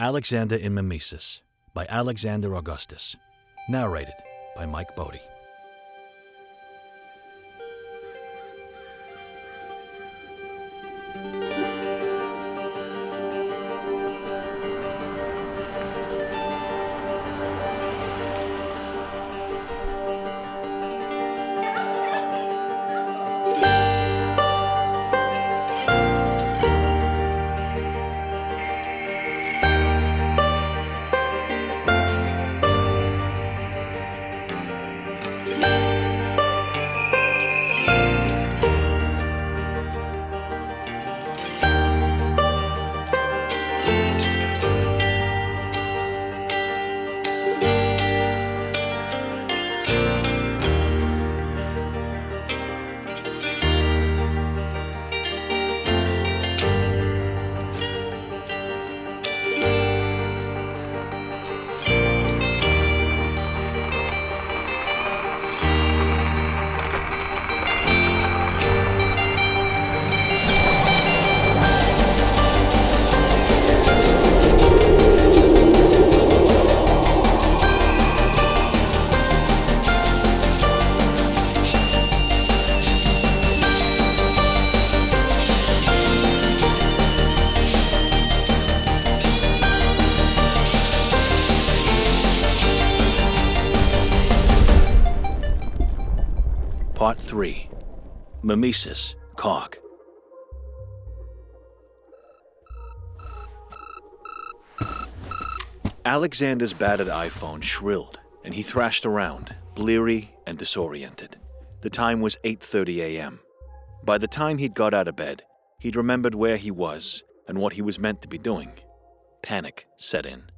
Alexander in Mimesis by Alexander Augustus. Narrated by Mike Bodie. 3 Mimesis, Cog. Alexander's battered iPhone shrilled, and he thrashed around, bleary and disoriented. The time was 8:30 a.m. By the time he'd got out of bed, he'd remembered where he was and what he was meant to be doing. Panic set in.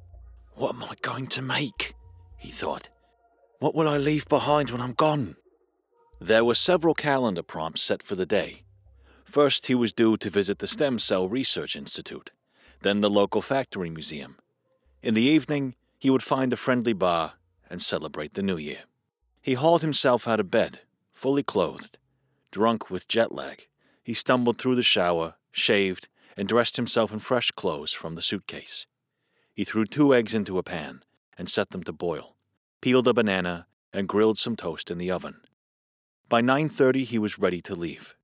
What am I going to make? he thought. What will I leave behind when I'm gone? There were several calendar prompts set for the day. First, he was due to visit the Stem Cell Research Institute, then the local factory museum. In the evening, he would find a friendly bar and celebrate the new year. He hauled himself out of bed, fully clothed. Drunk with jet lag, he stumbled through the shower, shaved, and dressed himself in fresh clothes from the suitcase. He threw two eggs into a pan and set them to boil, peeled a banana, and grilled some toast in the oven. By 9:30 he was ready to leave.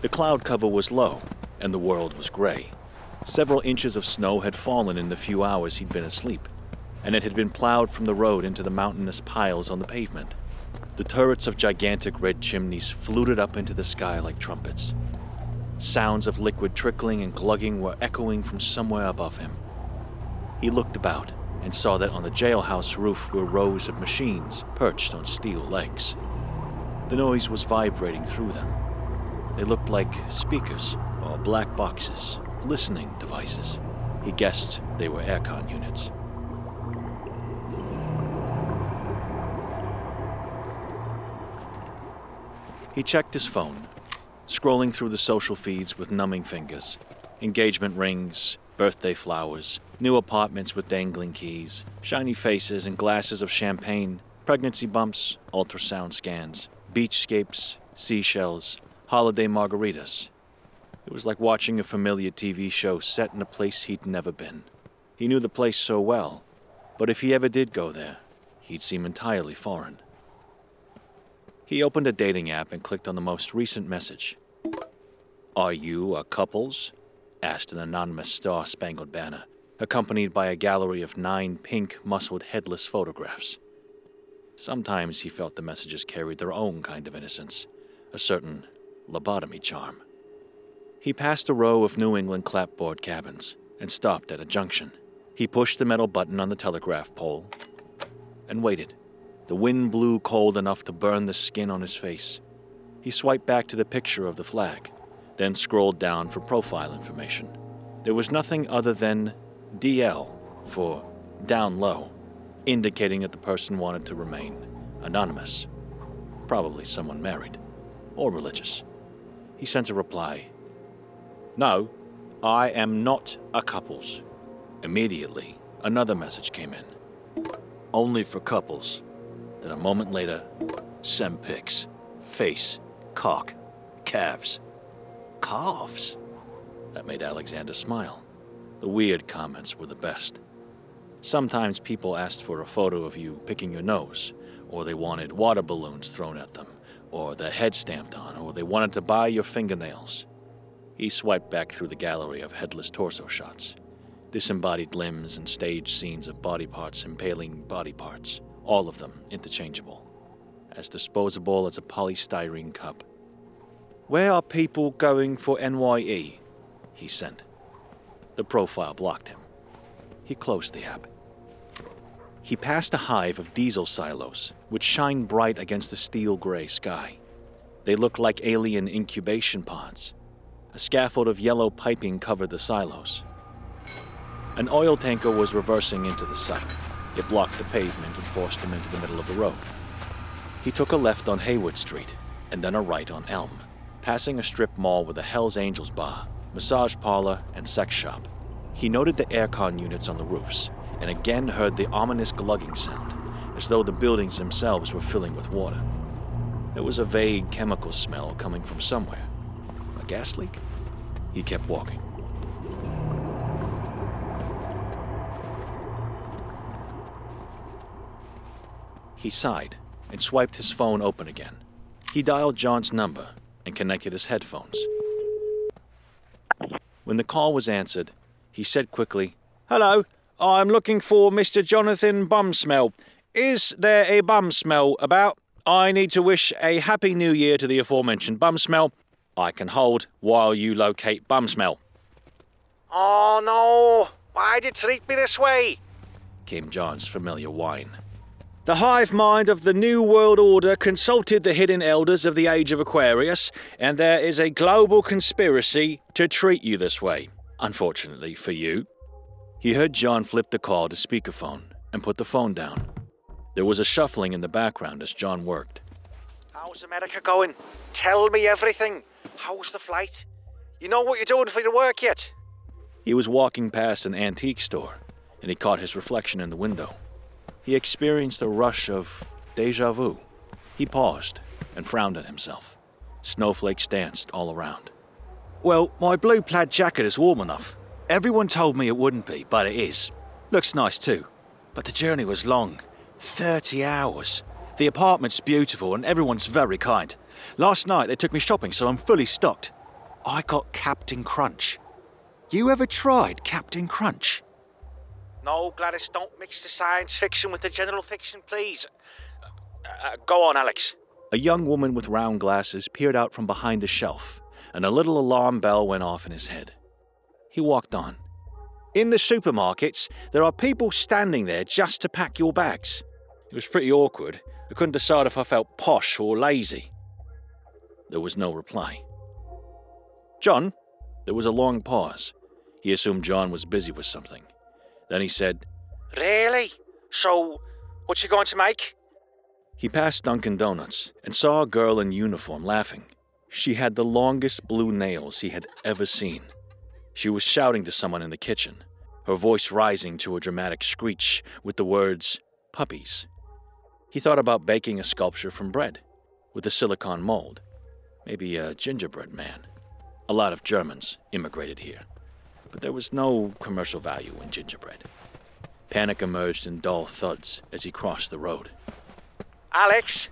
The cloud cover was low and the world was gray. Several inches of snow had fallen in the few hours he'd been asleep, and it had been plowed from the road into the mountainous piles on the pavement. The turrets of gigantic red chimneys fluted up into the sky like trumpets. Sounds of liquid trickling and glugging were echoing from somewhere above him. He looked about and saw that on the jailhouse roof were rows of machines perched on steel legs. The noise was vibrating through them. They looked like speakers or black boxes, listening devices. He guessed they were aircon units. He checked his phone, scrolling through the social feeds with numbing fingers. Engagement rings, birthday flowers, new apartments with dangling keys, shiny faces and glasses of champagne, pregnancy bumps, ultrasound scans, beachscapes, seashells, holiday margaritas. It was like watching a familiar TV show set in a place he'd never been. He knew the place so well, but if he ever did go there, he'd seem entirely foreign. He opened a dating app and clicked on the most recent message. Are you a couples? Asked an anonymous star spangled banner, accompanied by a gallery of nine pink, muscled, headless photographs. Sometimes he felt the messages carried their own kind of innocence, a certain lobotomy charm. He passed a row of New England clapboard cabins and stopped at a junction. He pushed the metal button on the telegraph pole and waited. The wind blew cold enough to burn the skin on his face. He swiped back to the picture of the flag, then scrolled down for profile information. There was nothing other than DL for down low, indicating that the person wanted to remain anonymous. Probably someone married or religious. He sent a reply No, I am not a couples. Immediately, another message came in. Only for couples. Then a moment later, Sempics, face, cock, calves, calves. That made Alexander smile. The weird comments were the best. Sometimes people asked for a photo of you picking your nose, or they wanted water balloons thrown at them, or their head stamped on, or they wanted to buy your fingernails. He swiped back through the gallery of headless torso shots, disembodied limbs and staged scenes of body parts impaling body parts, all of them interchangeable, as disposable as a polystyrene cup. Where are people going for NYE? He sent. The profile blocked him. He closed the app. He passed a hive of diesel silos, which shined bright against the steel gray sky. They looked like alien incubation pods. A scaffold of yellow piping covered the silos. An oil tanker was reversing into the site. It blocked the pavement and forced him into the middle of the road. He took a left on Haywood Street and then a right on Elm, passing a strip mall with a Hell's Angels bar, massage parlor, and sex shop. He noted the aircon units on the roofs and again heard the ominous glugging sound, as though the buildings themselves were filling with water. There was a vague chemical smell coming from somewhere. A gas leak? He kept walking. He sighed and swiped his phone open again. He dialed John's number and connected his headphones. When the call was answered, he said quickly, Hello, I'm looking for Mr. Jonathan Bumsmell. Is there a Bumsmell about? I need to wish a happy new year to the aforementioned Bumsmell. I can hold while you locate Bumsmell. Oh no! Why'd you treat me this way? came John's familiar whine. The hive mind of the New World Order consulted the hidden elders of the Age of Aquarius, and there is a global conspiracy to treat you this way. Unfortunately for you. He heard John flip the call to speakerphone and put the phone down. There was a shuffling in the background as John worked. How's America going? Tell me everything. How's the flight? You know what you're doing for your work yet? He was walking past an antique store, and he caught his reflection in the window. He experienced a rush of deja vu. He paused and frowned at himself. Snowflakes danced all around. Well, my blue plaid jacket is warm enough. Everyone told me it wouldn't be, but it is. Looks nice too. But the journey was long 30 hours. The apartment's beautiful and everyone's very kind. Last night they took me shopping, so I'm fully stocked. I got Captain Crunch. You ever tried Captain Crunch? No, Gladys, don't mix the science fiction with the general fiction, please. Uh, uh, go on, Alex. A young woman with round glasses peered out from behind a shelf, and a little alarm bell went off in his head. He walked on. In the supermarkets, there are people standing there just to pack your bags. It was pretty awkward. I couldn't decide if I felt posh or lazy. There was no reply. John? There was a long pause. He assumed John was busy with something. Then he said, Really? So, what you going to make? He passed Dunkin' Donuts and saw a girl in uniform laughing. She had the longest blue nails he had ever seen. She was shouting to someone in the kitchen, her voice rising to a dramatic screech with the words, puppies. He thought about baking a sculpture from bread, with a silicon mold, maybe a gingerbread man. A lot of Germans immigrated here, but there was no commercial value in gingerbread. Panic emerged in dull thuds as he crossed the road. Alex?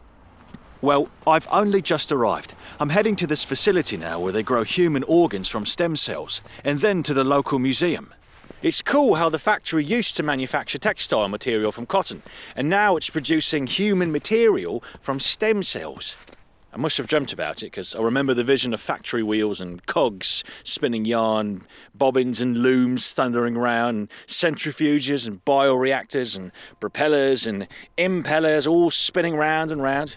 Well, I've only just arrived. I'm heading to this facility now where they grow human organs from stem cells, and then to the local museum. It's cool how the factory used to manufacture textile material from cotton, and now it's producing human material from stem cells. I must have dreamt about it because I remember the vision of factory wheels and cogs spinning yarn, bobbins and looms thundering around, centrifuges and bioreactors and propellers and impellers all spinning round and round.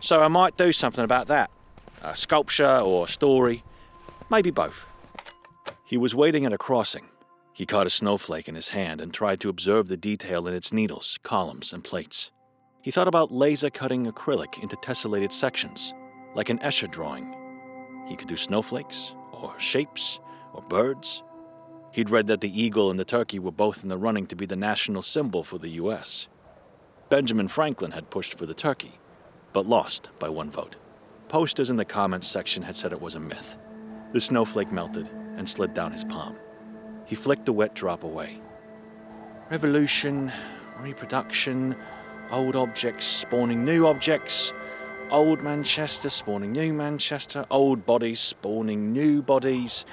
So I might do something about that a sculpture or a story, maybe both. He was waiting at a crossing. He caught a snowflake in his hand and tried to observe the detail in its needles, columns, and plates. He thought about laser cutting acrylic into tessellated sections, like an Escher drawing. He could do snowflakes, or shapes, or birds. He'd read that the eagle and the turkey were both in the running to be the national symbol for the U.S. Benjamin Franklin had pushed for the turkey, but lost by one vote. Posters in the comments section had said it was a myth. The snowflake melted and slid down his palm. He flicked the wet drop away. Revolution, reproduction, old objects spawning new objects, old Manchester spawning new Manchester, old bodies spawning new bodies,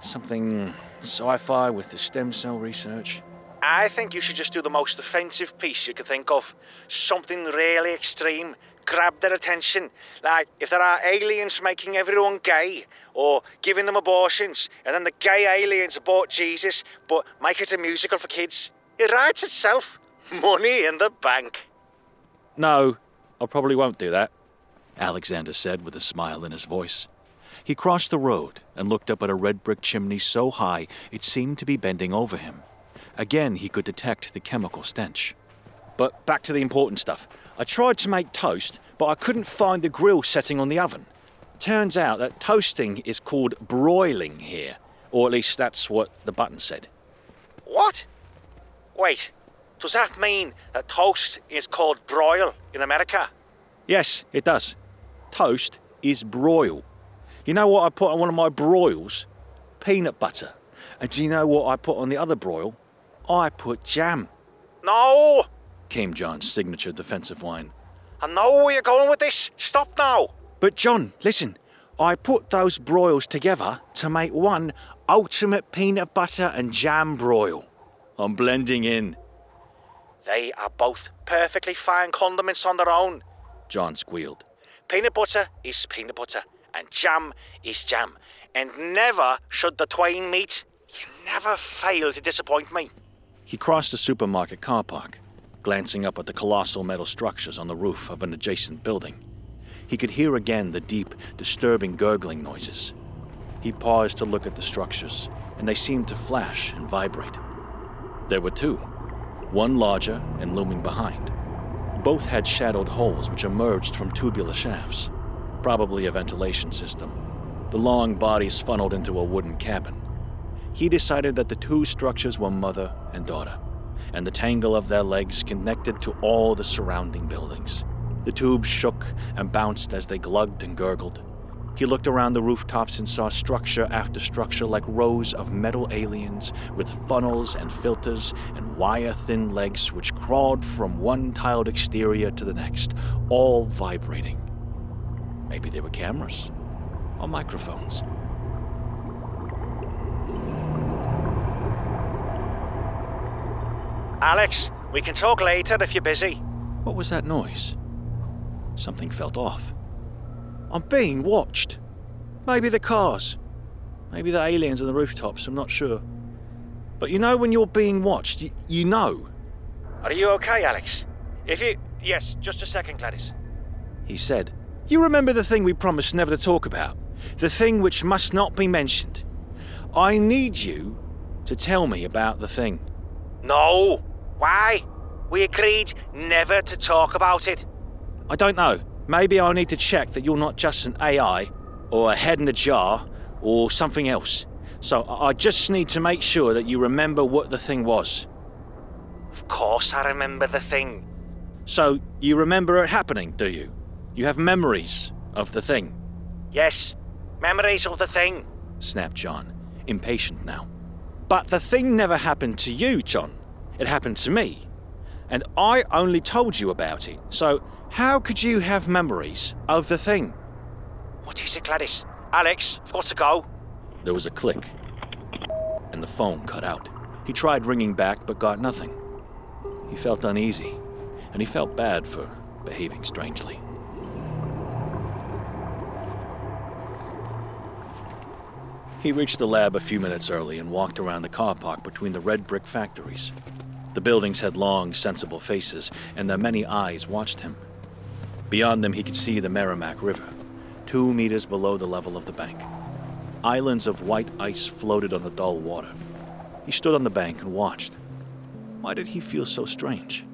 something sci fi with the stem cell research. I think you should just do the most offensive piece you can think of. Something really extreme. Grab their attention. Like if there are aliens making everyone gay or giving them abortions, and then the gay aliens abort Jesus, but make it a musical for kids. It writes itself. Money in the bank. No, I probably won't do that, Alexander said with a smile in his voice. He crossed the road and looked up at a red brick chimney so high it seemed to be bending over him. Again, he could detect the chemical stench. But back to the important stuff. I tried to make toast, but I couldn't find the grill setting on the oven. Turns out that toasting is called broiling here, or at least that's what the button said. What? Wait, does that mean that toast is called broil in America? Yes, it does. Toast is broil. You know what I put on one of my broils? Peanut butter. And do you know what I put on the other broil? I put jam. No! came John's signature defensive whine. I know where you're going with this. Stop now. But John, listen, I put those broils together to make one ultimate peanut butter and jam broil. I'm blending in. They are both perfectly fine condiments on their own. John squealed. Peanut butter is peanut butter, and jam is jam. And never should the twain meet. You never fail to disappoint me. He crossed the supermarket car park, glancing up at the colossal metal structures on the roof of an adjacent building. He could hear again the deep, disturbing gurgling noises. He paused to look at the structures, and they seemed to flash and vibrate. There were two, one larger and looming behind. Both had shadowed holes which emerged from tubular shafts, probably a ventilation system. The long bodies funneled into a wooden cabin. He decided that the two structures were mother and daughter, and the tangle of their legs connected to all the surrounding buildings. The tubes shook and bounced as they glugged and gurgled. He looked around the rooftops and saw structure after structure like rows of metal aliens with funnels and filters and wire thin legs which crawled from one tiled exterior to the next, all vibrating. Maybe they were cameras or microphones. Alex, we can talk later if you're busy. What was that noise? Something felt off. I'm being watched. Maybe the cars. Maybe the aliens on the rooftops, I'm not sure. But you know when you're being watched, you, you know. Are you okay, Alex? If you. Yes, just a second, Gladys. He said, You remember the thing we promised never to talk about? The thing which must not be mentioned. I need you to tell me about the thing. No! Why? We agreed never to talk about it. I don't know. Maybe I need to check that you're not just an AI, or a head in a jar, or something else. So I I just need to make sure that you remember what the thing was. Of course, I remember the thing. So you remember it happening, do you? You have memories of the thing, Yes, memories of the thing. snapped John, impatient now. But the thing never happened to you, John. It happened to me. And I only told you about it. So how could you have memories of the thing? What is it, Gladys? Alex, I've got to go. There was a click, and the phone cut out. He tried ringing back, but got nothing. He felt uneasy, and he felt bad for behaving strangely. He reached the lab a few minutes early and walked around the car park between the red brick factories. The buildings had long, sensible faces, and their many eyes watched him. Beyond them, he could see the Merrimack River, two meters below the level of the bank. Islands of white ice floated on the dull water. He stood on the bank and watched. Why did he feel so strange?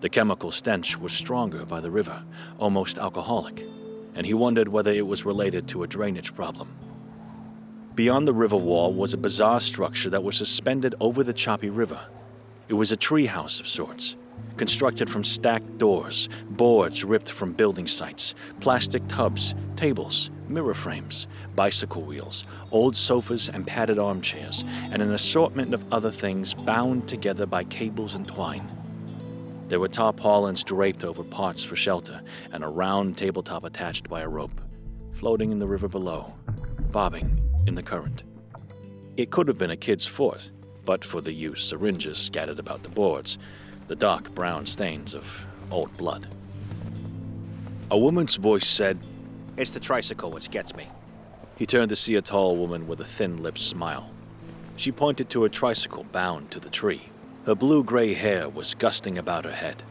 The chemical stench was stronger by the river, almost alcoholic, and he wondered whether it was related to a drainage problem. Beyond the river wall was a bizarre structure that was suspended over the choppy river. It was a treehouse of sorts, constructed from stacked doors, boards ripped from building sites, plastic tubs, tables, mirror frames, bicycle wheels, old sofas and padded armchairs, and an assortment of other things bound together by cables and twine. There were tarpaulins draped over parts for shelter, and a round tabletop attached by a rope, floating in the river below, bobbing in the current. It could have been a kid's fort, but for the used syringes scattered about the boards, the dark brown stains of old blood. A woman's voice said, It's the tricycle which gets me. He turned to see a tall woman with a thin lipped smile. She pointed to a tricycle bound to the tree. Her blue gray hair was gusting about her head,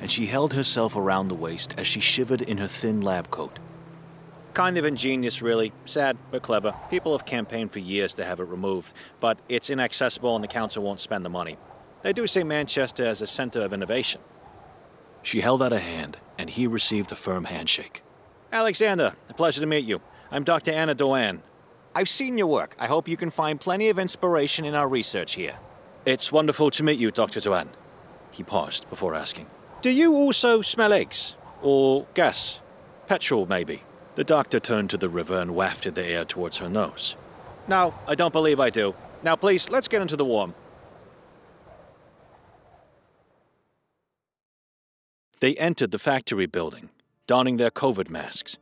and she held herself around the waist as she shivered in her thin lab coat. Kind of ingenious, really. Sad, but clever. People have campaigned for years to have it removed, but it's inaccessible and the council won't spend the money. They do see Manchester as a center of innovation. She held out a hand, and he received a firm handshake. Alexander, a pleasure to meet you. I'm Dr. Anna Doan. I've seen your work. I hope you can find plenty of inspiration in our research here. It's wonderful to meet you, Dr. Doan. He paused before asking. Do you also smell eggs? Or gas? Petrol, maybe? The doctor turned to the river and wafted the air towards her nose. No, I don't believe I do. Now, please, let's get into the warm. They entered the factory building, donning their COVID masks.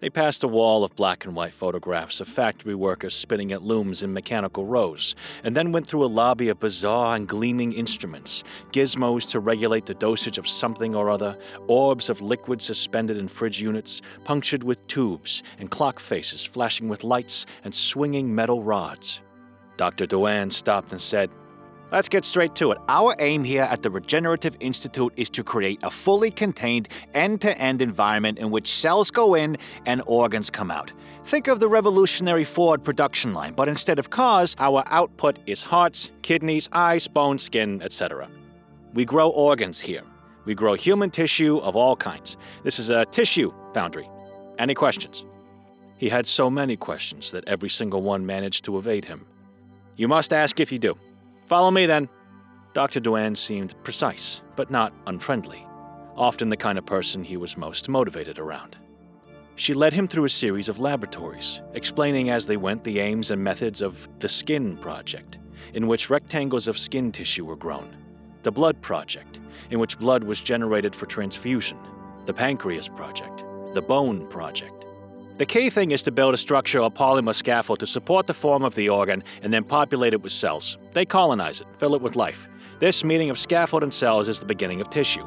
They passed a wall of black and white photographs of factory workers spinning at looms in mechanical rows, and then went through a lobby of bizarre and gleaming instruments, gizmos to regulate the dosage of something or other, orbs of liquid suspended in fridge units, punctured with tubes, and clock faces flashing with lights and swinging metal rods. Dr. Doan stopped and said, Let's get straight to it. Our aim here at the Regenerative Institute is to create a fully contained, end to end environment in which cells go in and organs come out. Think of the revolutionary Ford production line, but instead of cars, our output is hearts, kidneys, eyes, bones, skin, etc. We grow organs here. We grow human tissue of all kinds. This is a tissue foundry. Any questions? He had so many questions that every single one managed to evade him. You must ask if you do. Follow me then. Dr. Doan seemed precise, but not unfriendly, often the kind of person he was most motivated around. She led him through a series of laboratories, explaining as they went the aims and methods of the Skin Project, in which rectangles of skin tissue were grown, the Blood Project, in which blood was generated for transfusion, the Pancreas Project, the Bone Project, the key thing is to build a structure or polymer scaffold to support the form of the organ and then populate it with cells. They colonize it, fill it with life. This meeting of scaffold and cells is the beginning of tissue.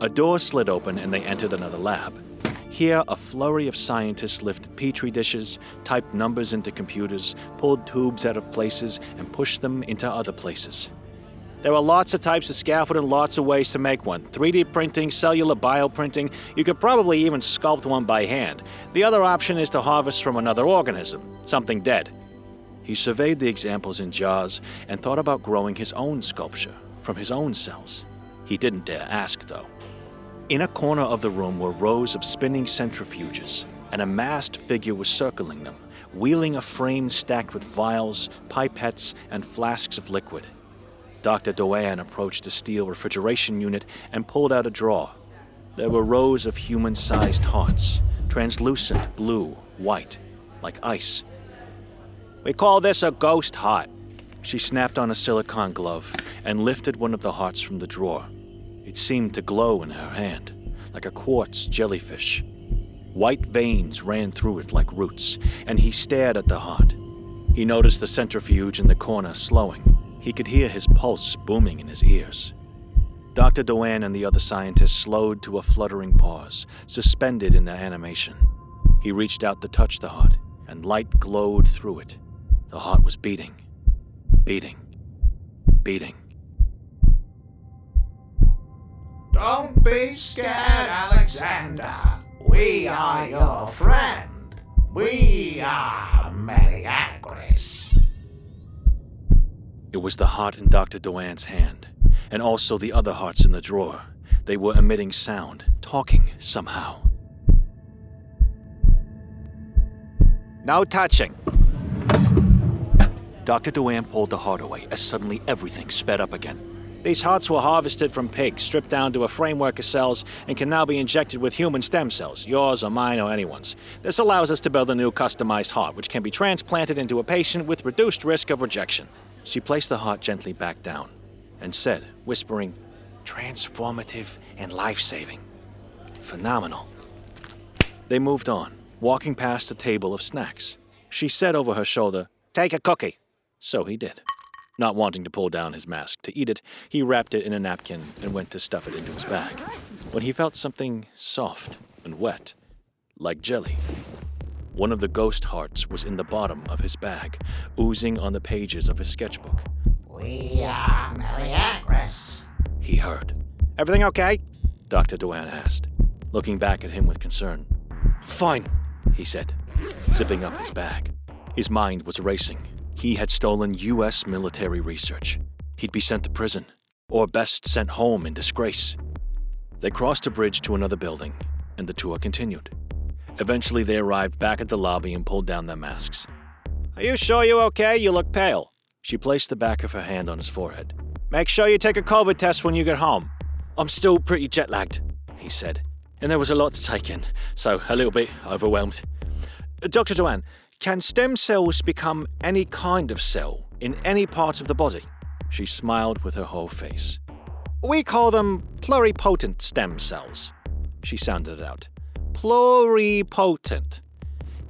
A door slid open and they entered another lab. Here, a flurry of scientists lifted petri dishes, typed numbers into computers, pulled tubes out of places, and pushed them into other places. There are lots of types of scaffold and lots of ways to make one 3D printing, cellular bioprinting. You could probably even sculpt one by hand. The other option is to harvest from another organism, something dead. He surveyed the examples in jars and thought about growing his own sculpture from his own cells. He didn't dare ask, though. In a corner of the room were rows of spinning centrifuges, and a masked figure was circling them, wheeling a frame stacked with vials, pipettes, and flasks of liquid. Dr. Doan approached a steel refrigeration unit and pulled out a drawer. There were rows of human sized hearts, translucent, blue, white, like ice. We call this a ghost heart. She snapped on a silicone glove and lifted one of the hearts from the drawer. It seemed to glow in her hand, like a quartz jellyfish. White veins ran through it like roots, and he stared at the heart. He noticed the centrifuge in the corner slowing. He could hear his pulse booming in his ears. Dr. Doan and the other scientists slowed to a fluttering pause, suspended in their animation. He reached out to touch the heart, and light glowed through it. The heart was beating, beating, beating. Don't be scared, Alexander. We are your friend. We are Meleagris. It was the heart in Dr. Doan's hand, and also the other hearts in the drawer. They were emitting sound, talking somehow. No touching! Dr. Doan pulled the heart away as suddenly everything sped up again. These hearts were harvested from pigs, stripped down to a framework of cells, and can now be injected with human stem cells, yours or mine or anyone's. This allows us to build a new customized heart, which can be transplanted into a patient with reduced risk of rejection. She placed the heart gently back down and said, whispering, Transformative and life saving. Phenomenal. They moved on, walking past a table of snacks. She said over her shoulder, Take a cookie. So he did. Not wanting to pull down his mask to eat it, he wrapped it in a napkin and went to stuff it into his bag. When he felt something soft and wet, like jelly. One of the ghost hearts was in the bottom of his bag, oozing on the pages of his sketchbook. We are Meleagris. He heard. Everything okay? Dr. Dewan asked, looking back at him with concern. Fine, he said, zipping up his bag. His mind was racing. He had stolen U.S. military research. He'd be sent to prison, or best sent home in disgrace. They crossed a bridge to another building, and the tour continued. Eventually, they arrived back at the lobby and pulled down their masks. Are you sure you're okay? You look pale. She placed the back of her hand on his forehead. Make sure you take a COVID test when you get home. I'm still pretty jet lagged, he said, and there was a lot to take in, so a little bit overwhelmed. Uh, Dr. Dewan, can stem cells become any kind of cell in any part of the body? She smiled with her whole face. We call them pluripotent stem cells. She sounded it out. Pluripotent.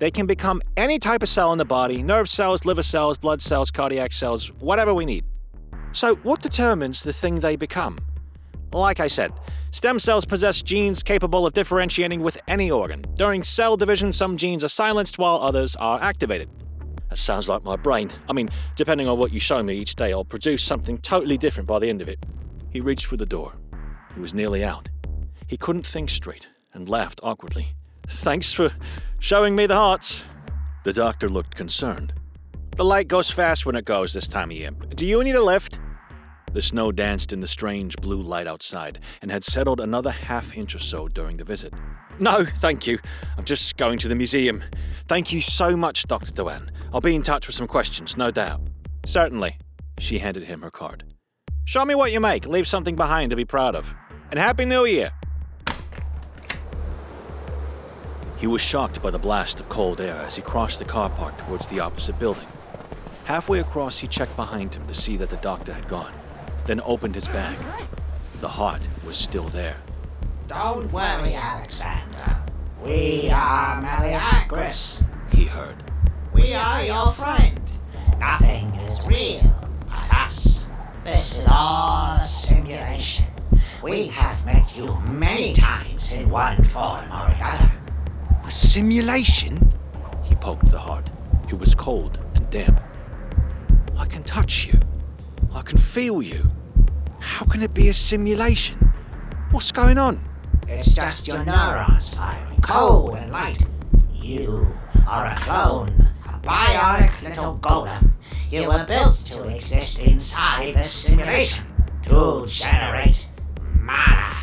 They can become any type of cell in the body nerve cells, liver cells, blood cells, cardiac cells, whatever we need. So, what determines the thing they become? Like I said, stem cells possess genes capable of differentiating with any organ. During cell division, some genes are silenced while others are activated. That sounds like my brain. I mean, depending on what you show me each day, I'll produce something totally different by the end of it. He reached for the door. He was nearly out. He couldn't think straight and laughed awkwardly. Thanks for showing me the hearts. The doctor looked concerned. The light goes fast when it goes this time of year. Do you need a lift? The snow danced in the strange blue light outside and had settled another half inch or so during the visit. No, thank you. I'm just going to the museum. Thank you so much, Dr. Dewan. I'll be in touch with some questions, no doubt. Certainly. She handed him her card. Show me what you make. Leave something behind to be proud of. And Happy New Year! He was shocked by the blast of cold air as he crossed the car park towards the opposite building. Halfway across, he checked behind him to see that the doctor had gone, then opened his bag. The heart was still there. Don't worry, Alexander. We are Meleagris. He heard. We are your friend. Nothing is real but us. This is all a simulation. We have met you many times in one form or another. A simulation? He poked the heart. It was cold and damp. I can touch you. I can feel you. How can it be a simulation? What's going on? It's just your neurons firing cold and light. You are a clone, a bionic little golem. You were built to exist inside this simulation to generate mana.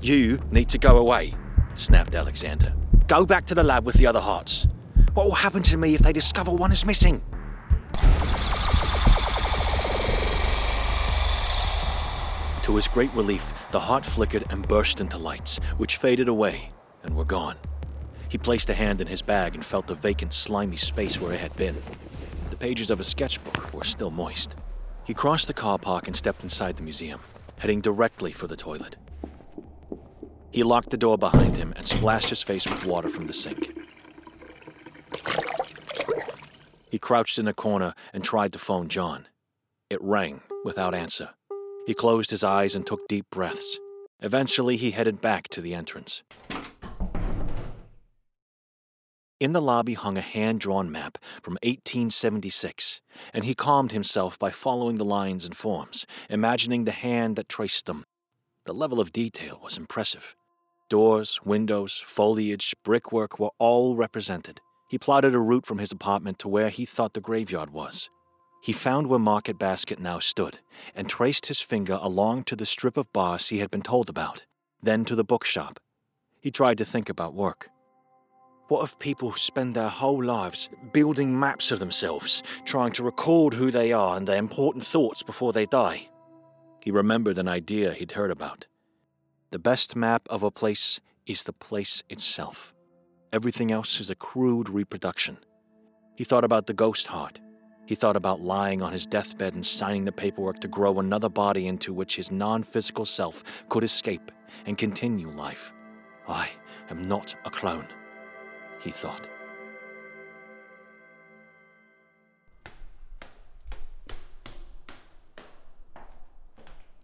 You need to go away, snapped Alexander. Go back to the lab with the other hearts. What will happen to me if they discover one is missing? To his great relief, the heart flickered and burst into lights, which faded away and were gone. He placed a hand in his bag and felt the vacant, slimy space where it had been. The pages of his sketchbook were still moist. He crossed the car park and stepped inside the museum, heading directly for the toilet. He locked the door behind him and splashed his face with water from the sink. He crouched in a corner and tried to phone John. It rang without answer. He closed his eyes and took deep breaths. Eventually, he headed back to the entrance. In the lobby hung a hand drawn map from 1876, and he calmed himself by following the lines and forms, imagining the hand that traced them. The level of detail was impressive. Doors, windows, foliage, brickwork were all represented. He plotted a route from his apartment to where he thought the graveyard was. He found where Market Basket now stood and traced his finger along to the strip of bars he had been told about, then to the bookshop. He tried to think about work. What if people spend their whole lives building maps of themselves, trying to record who they are and their important thoughts before they die? He remembered an idea he'd heard about. The best map of a place is the place itself. Everything else is a crude reproduction. He thought about the ghost heart. He thought about lying on his deathbed and signing the paperwork to grow another body into which his non physical self could escape and continue life. I am not a clone, he thought.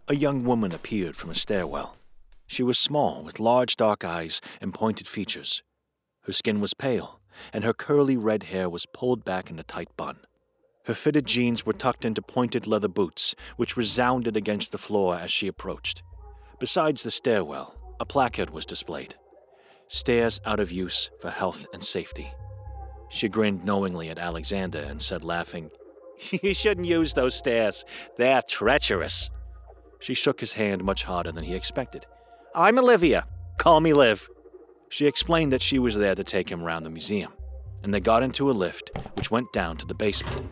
A young woman appeared from a stairwell. She was small, with large dark eyes and pointed features. Her skin was pale, and her curly red hair was pulled back in a tight bun. Her fitted jeans were tucked into pointed leather boots, which resounded against the floor as she approached. Besides the stairwell, a placard was displayed Stairs out of use for health and safety. She grinned knowingly at Alexander and said, laughing, You shouldn't use those stairs. They're treacherous. She shook his hand much harder than he expected. I'm Olivia. Call me Liv. She explained that she was there to take him around the museum, and they got into a lift which went down to the basement.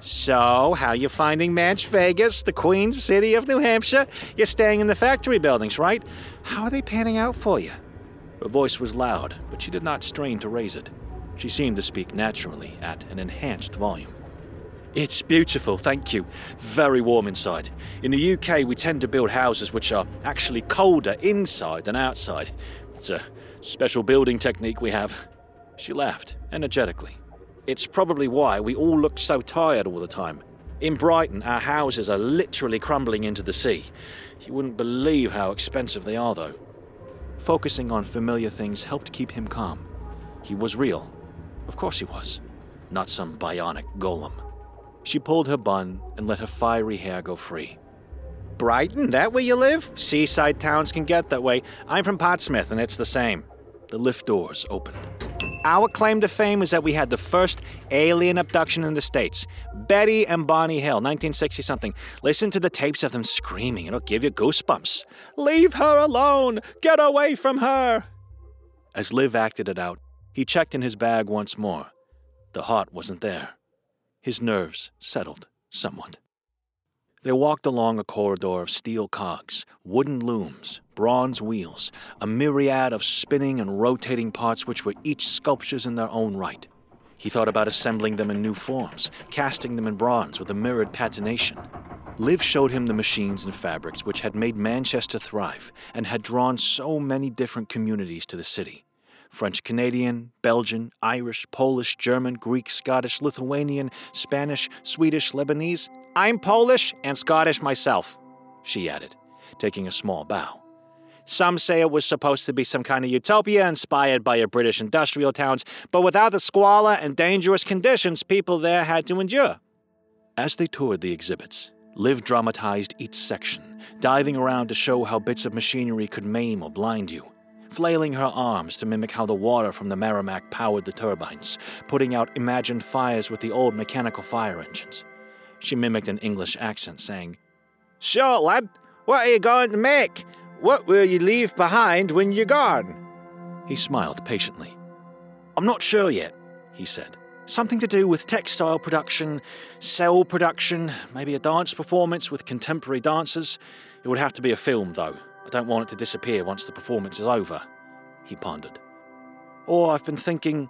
So, how you finding Manch Vegas, the Queen City of New Hampshire? You're staying in the factory buildings, right? How are they panning out for you? Her voice was loud, but she did not strain to raise it. She seemed to speak naturally at an enhanced volume. It's beautiful, thank you. Very warm inside. In the UK, we tend to build houses which are actually colder inside than outside. It's a special building technique we have. She laughed energetically. It's probably why we all look so tired all the time. In Brighton, our houses are literally crumbling into the sea. You wouldn't believe how expensive they are, though. Focusing on familiar things helped keep him calm. He was real. Of course he was. Not some bionic golem. She pulled her bun and let her fiery hair go free. Brighton, that where you live? Seaside towns can get that way. I'm from Portsmouth, and it's the same. The lift doors opened. Our claim to fame is that we had the first alien abduction in the States. Betty and Barney Hill, 1960 something. Listen to the tapes of them screaming, it'll give you goosebumps. Leave her alone! Get away from her! As Liv acted it out, he checked in his bag once more. The heart wasn't there. His nerves settled somewhat. They walked along a corridor of steel cogs, wooden looms, bronze wheels, a myriad of spinning and rotating parts which were each sculptures in their own right. He thought about assembling them in new forms, casting them in bronze with a mirrored patination. Liv showed him the machines and fabrics which had made Manchester thrive and had drawn so many different communities to the city. French Canadian, Belgian, Irish, Polish, German, Greek, Scottish, Lithuanian, Spanish, Swedish, Lebanese. I'm Polish and Scottish myself, she added, taking a small bow. Some say it was supposed to be some kind of utopia inspired by your British industrial towns, but without the squalor and dangerous conditions people there had to endure. As they toured the exhibits, Liv dramatized each section, diving around to show how bits of machinery could maim or blind you flailing her arms to mimic how the water from the Merrimack powered the turbines, putting out imagined fires with the old mechanical fire engines. She mimicked an English accent, saying, Sure, lad, what are you going to make? What will you leave behind when you're gone? He smiled patiently. I'm not sure yet, he said. Something to do with textile production, cell production, maybe a dance performance with contemporary dancers. It would have to be a film, though. I don't want it to disappear once the performance is over, he pondered. Or I've been thinking,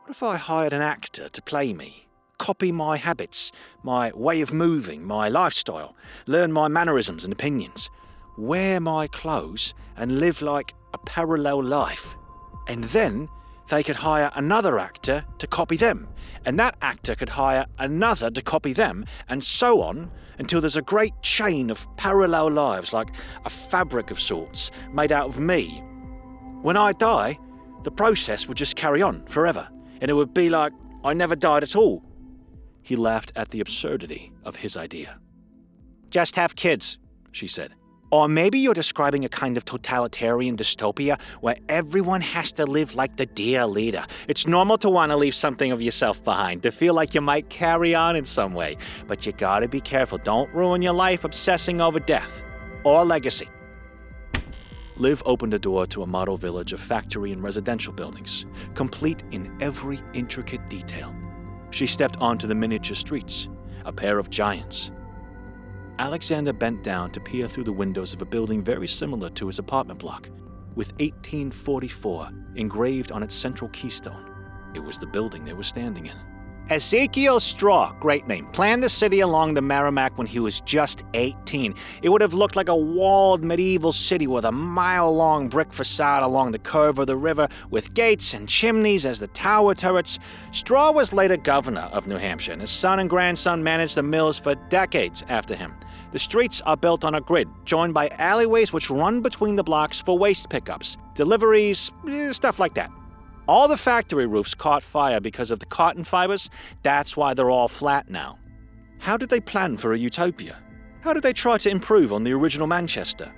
what if I hired an actor to play me? Copy my habits, my way of moving, my lifestyle, learn my mannerisms and opinions, wear my clothes, and live like a parallel life. And then they could hire another actor to copy them, and that actor could hire another to copy them, and so on until there's a great chain of parallel lives, like a fabric of sorts, made out of me. When I die, the process would just carry on forever, and it would be like I never died at all. He laughed at the absurdity of his idea. Just have kids, she said. Or maybe you're describing a kind of totalitarian dystopia where everyone has to live like the dear leader. It's normal to want to leave something of yourself behind, to feel like you might carry on in some way. But you gotta be careful. Don't ruin your life obsessing over death or legacy. Liv opened a door to a model village of factory and residential buildings, complete in every intricate detail. She stepped onto the miniature streets, a pair of giants. Alexander bent down to peer through the windows of a building very similar to his apartment block, with 1844 engraved on its central keystone. It was the building they were standing in. Ezekiel Straw, great name, planned the city along the Merrimack when he was just 18. It would have looked like a walled medieval city with a mile long brick facade along the curve of the river, with gates and chimneys as the tower turrets. Straw was later governor of New Hampshire, and his son and grandson managed the mills for decades after him. The streets are built on a grid, joined by alleyways which run between the blocks for waste pickups, deliveries, eh, stuff like that. All the factory roofs caught fire because of the cotton fibers. That's why they're all flat now. How did they plan for a utopia? How did they try to improve on the original Manchester?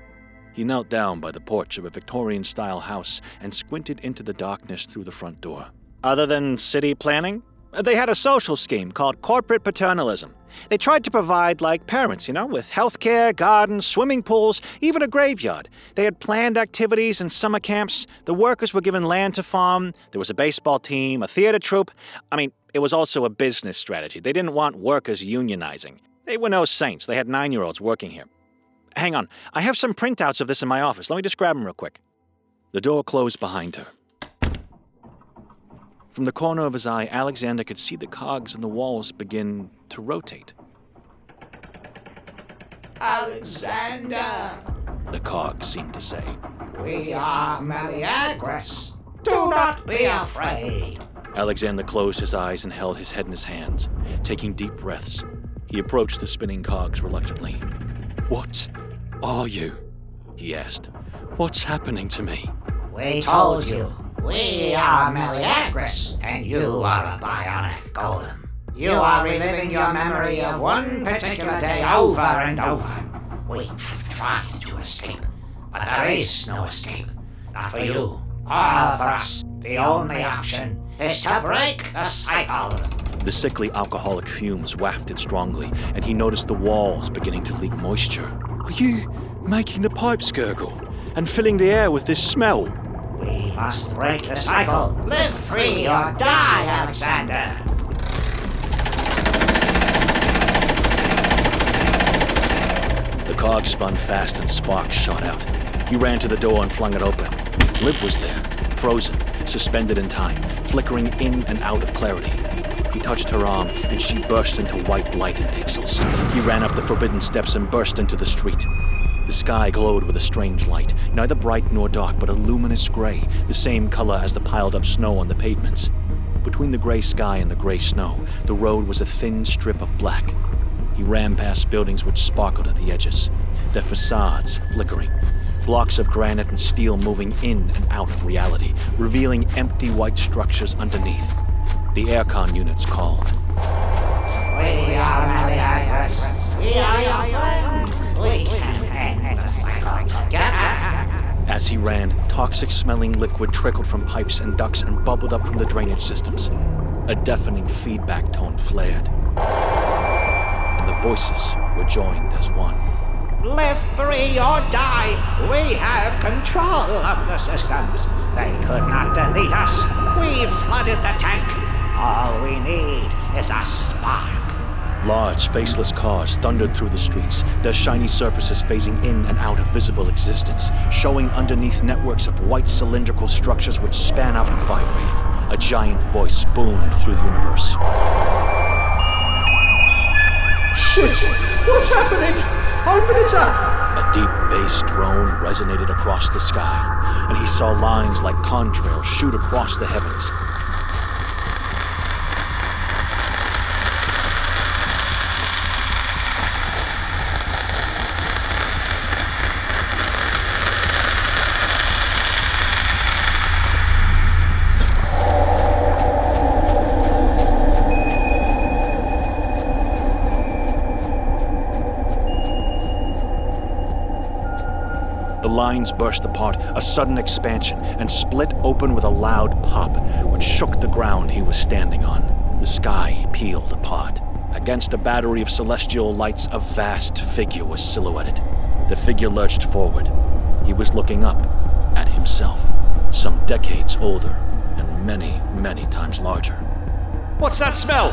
He knelt down by the porch of a Victorian style house and squinted into the darkness through the front door. Other than city planning, they had a social scheme called corporate paternalism. They tried to provide like parents, you know, with healthcare, gardens, swimming pools, even a graveyard. They had planned activities and summer camps. The workers were given land to farm. There was a baseball team, a theater troupe. I mean, it was also a business strategy. They didn't want workers unionizing. They were no saints. They had nine year olds working here. Hang on, I have some printouts of this in my office. Let me just grab them real quick. The door closed behind her. From the corner of his eye, Alexander could see the cogs in the walls begin to rotate. Alexander, The cogs seemed to say. we are Meleagris. Do not be afraid. Alexander closed his eyes and held his head in his hands, taking deep breaths. He approached the spinning cogs reluctantly. What are you? he asked. What's happening to me? We told you. We are Meleagris, and you are a bionic golem. You are reliving your memory of one particular day over and over. We have tried to escape, but there is no escape. Not for you, or for us. The only option is to break the cycle. The sickly alcoholic fumes wafted strongly, and he noticed the walls beginning to leak moisture. Are you making the pipes gurgle and filling the air with this smell? We must break the cycle. Live free or die, Alexander. The cog spun fast and sparks shot out. He ran to the door and flung it open. Liv was there, frozen, suspended in time, flickering in and out of clarity. He touched her arm, and she burst into white light and pixels. He ran up the forbidden steps and burst into the street. The sky glowed with a strange light, neither bright nor dark, but a luminous gray, the same color as the piled up snow on the pavements. Between the gray sky and the gray snow, the road was a thin strip of black. He ran past buildings which sparkled at the edges, their facades flickering, blocks of granite and steel moving in and out of reality, revealing empty white structures underneath. The aircon units called. We are Meleagris. We are your friends. We can As he ran, toxic smelling liquid trickled from pipes and ducts and bubbled up from the drainage systems. A deafening feedback tone flared. And the voices were joined as one. Live free or die. We have control of the systems. They could not delete us. We flooded the tank. All we need is a spark. Large, faceless cars thundered through the streets, their shiny surfaces phasing in and out of visible existence, showing underneath networks of white cylindrical structures which span up and vibrated. A giant voice boomed through the universe. Shit! What's happening? Open it up! A deep bass drone resonated across the sky, and he saw lines like contrails shoot across the heavens. Burst apart, a sudden expansion, and split open with a loud pop, which shook the ground he was standing on. The sky peeled apart. Against a battery of celestial lights, a vast figure was silhouetted. The figure lurched forward. He was looking up at himself, some decades older and many, many times larger. What's that smell?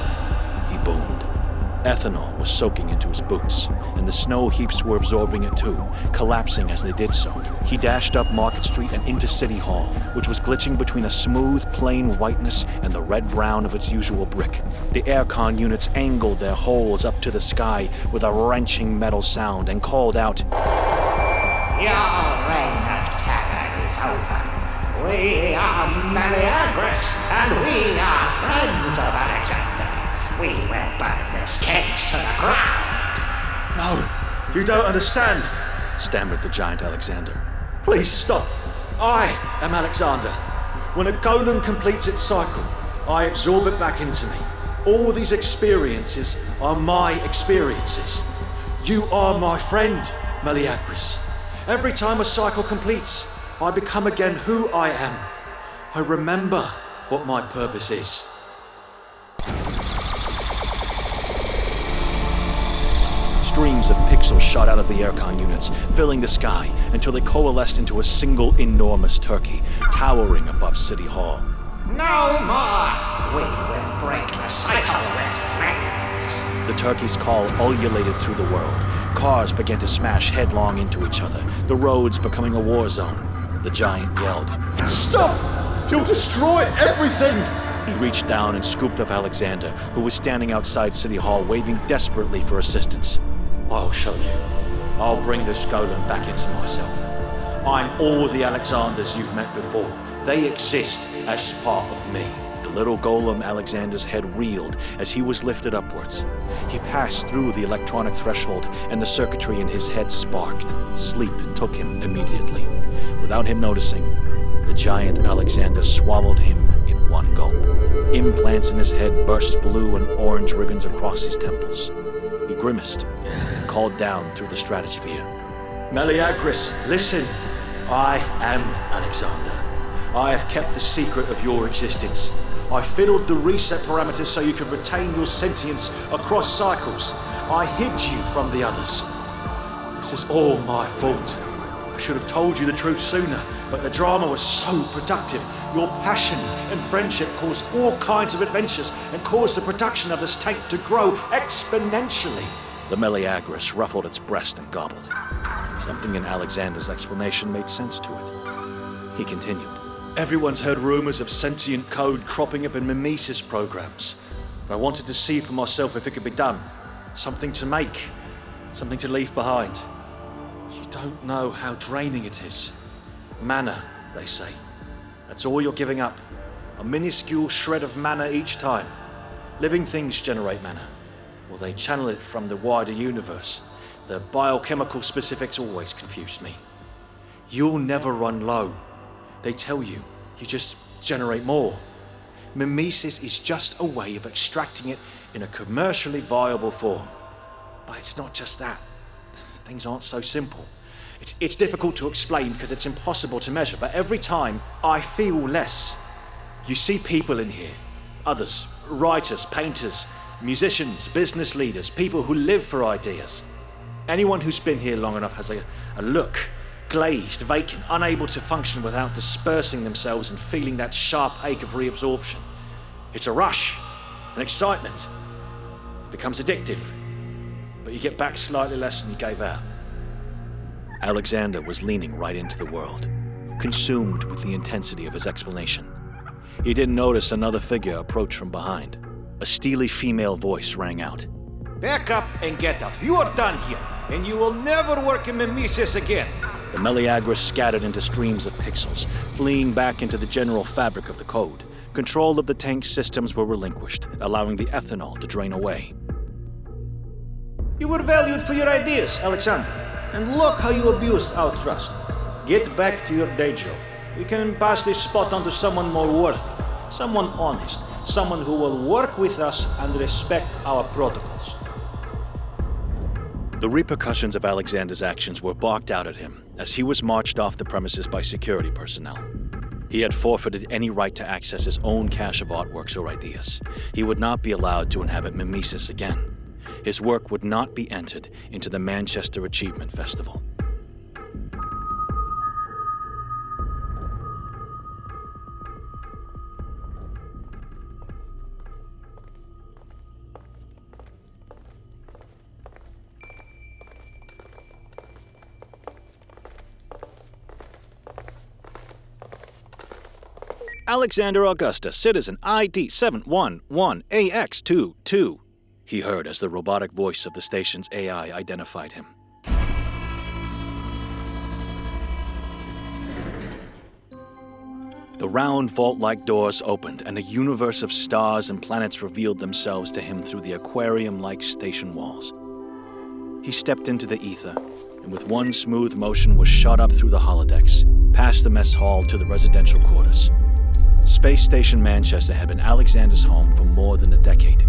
Ethanol was soaking into his boots, and the snow heaps were absorbing it too, collapsing as they did so. He dashed up Market Street and into City Hall, which was glitching between a smooth, plain whiteness and the red brown of its usual brick. The aircon units angled their holes up to the sky with a wrenching metal sound and called out, Your reign of terror is over. We are Meleagris, and we are friends of Alexander. We will burn this cage to the ground. No, you don't understand. stammered the giant Alexander. Please stop. I am Alexander. When a golem completes its cycle, I absorb it back into me. All these experiences are my experiences. You are my friend, Meleagris. Every time a cycle completes, I become again who I am. I remember what my purpose is. Streams of pixels shot out of the aircon units, filling the sky until they coalesced into a single enormous turkey, towering above City Hall. No more. We will break the cycle with flames. The turkey's call ululated through the world. Cars began to smash headlong into each other, the roads becoming a war zone. The giant yelled. Stop! You'll destroy everything! He reached down and scooped up Alexander, who was standing outside City Hall waving desperately for assistance. I'll show you. I'll bring this golem back into myself. I'm all the Alexanders you've met before. They exist as part of me. The little golem Alexander's head reeled as he was lifted upwards. He passed through the electronic threshold, and the circuitry in his head sparked. Sleep took him immediately. Without him noticing, the giant Alexander swallowed him in one gulp. Implants in his head burst blue and orange ribbons across his temples. He grimaced called down through the stratosphere. Meleagris, listen. I am Alexander. I have kept the secret of your existence. I fiddled the reset parameters so you could retain your sentience across cycles. I hid you from the others. This is all my fault. I should have told you the truth sooner, but the drama was so productive. Your passion and friendship caused all kinds of adventures and caused the production of this tank to grow exponentially. The Meleagris ruffled its breast and gobbled. Something in Alexander's explanation made sense to it. He continued. Everyone's heard rumors of sentient code cropping up in mimesis programs. I wanted to see for myself if it could be done. Something to make, something to leave behind. You don't know how draining it is. Mana, they say. That's all you're giving up. A minuscule shred of mana each time. Living things generate mana. Well, they channel it from the wider universe. The biochemical specifics always confused me. You'll never run low. They tell you, you just generate more. Mimesis is just a way of extracting it in a commercially viable form. But it's not just that. Things aren't so simple. It's, it's difficult to explain because it's impossible to measure, but every time I feel less. You see people in here, others, writers, painters, musicians, business leaders, people who live for ideas. Anyone who's been here long enough has a, a look, glazed, vacant, unable to function without dispersing themselves and feeling that sharp ache of reabsorption. It's a rush, an excitement. It becomes addictive, but you get back slightly less than you gave out. Alexander was leaning right into the world, consumed with the intensity of his explanation. He didn't notice another figure approach from behind. A steely female voice rang out. Back up and get out. You are done here, and you will never work in Mimesis again. The Meleagris scattered into streams of pixels, fleeing back into the general fabric of the code. Control of the tank's systems were relinquished, allowing the ethanol to drain away. You were valued for your ideas, Alexander. And look how you abused our trust. Get back to your day job. We can pass this spot on to someone more worthy, someone honest, someone who will work with us and respect our protocols. The repercussions of Alexander's actions were barked out at him as he was marched off the premises by security personnel. He had forfeited any right to access his own cache of artworks or ideas. He would not be allowed to inhabit Mimesis again. His work would not be entered into the Manchester Achievement Festival. Alexander Augusta, citizen ID 711AX22, he heard as the robotic voice of the station's AI identified him. The round vault like doors opened, and a universe of stars and planets revealed themselves to him through the aquarium like station walls. He stepped into the ether, and with one smooth motion was shot up through the holodecks, past the mess hall to the residential quarters. Space Station Manchester had been Alexander's home for more than a decade,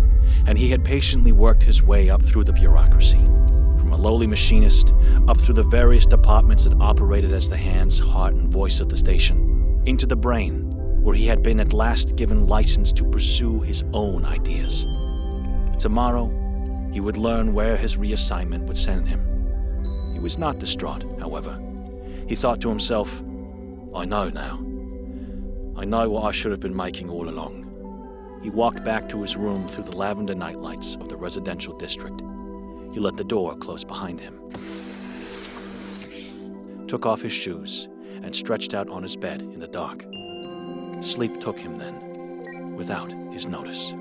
and he had patiently worked his way up through the bureaucracy. From a lowly machinist, up through the various departments that operated as the hands, heart, and voice of the station into the brain, where he had been at last given license to pursue his own ideas. Tomorrow, he would learn where his reassignment would send him. He was not distraught, however. He thought to himself, I know now. I know what I should have been making all along. He walked back to his room through the lavender nightlights of the residential district. He let the door close behind him. Took off his shoes and stretched out on his bed in the dark. Sleep took him then, without his notice.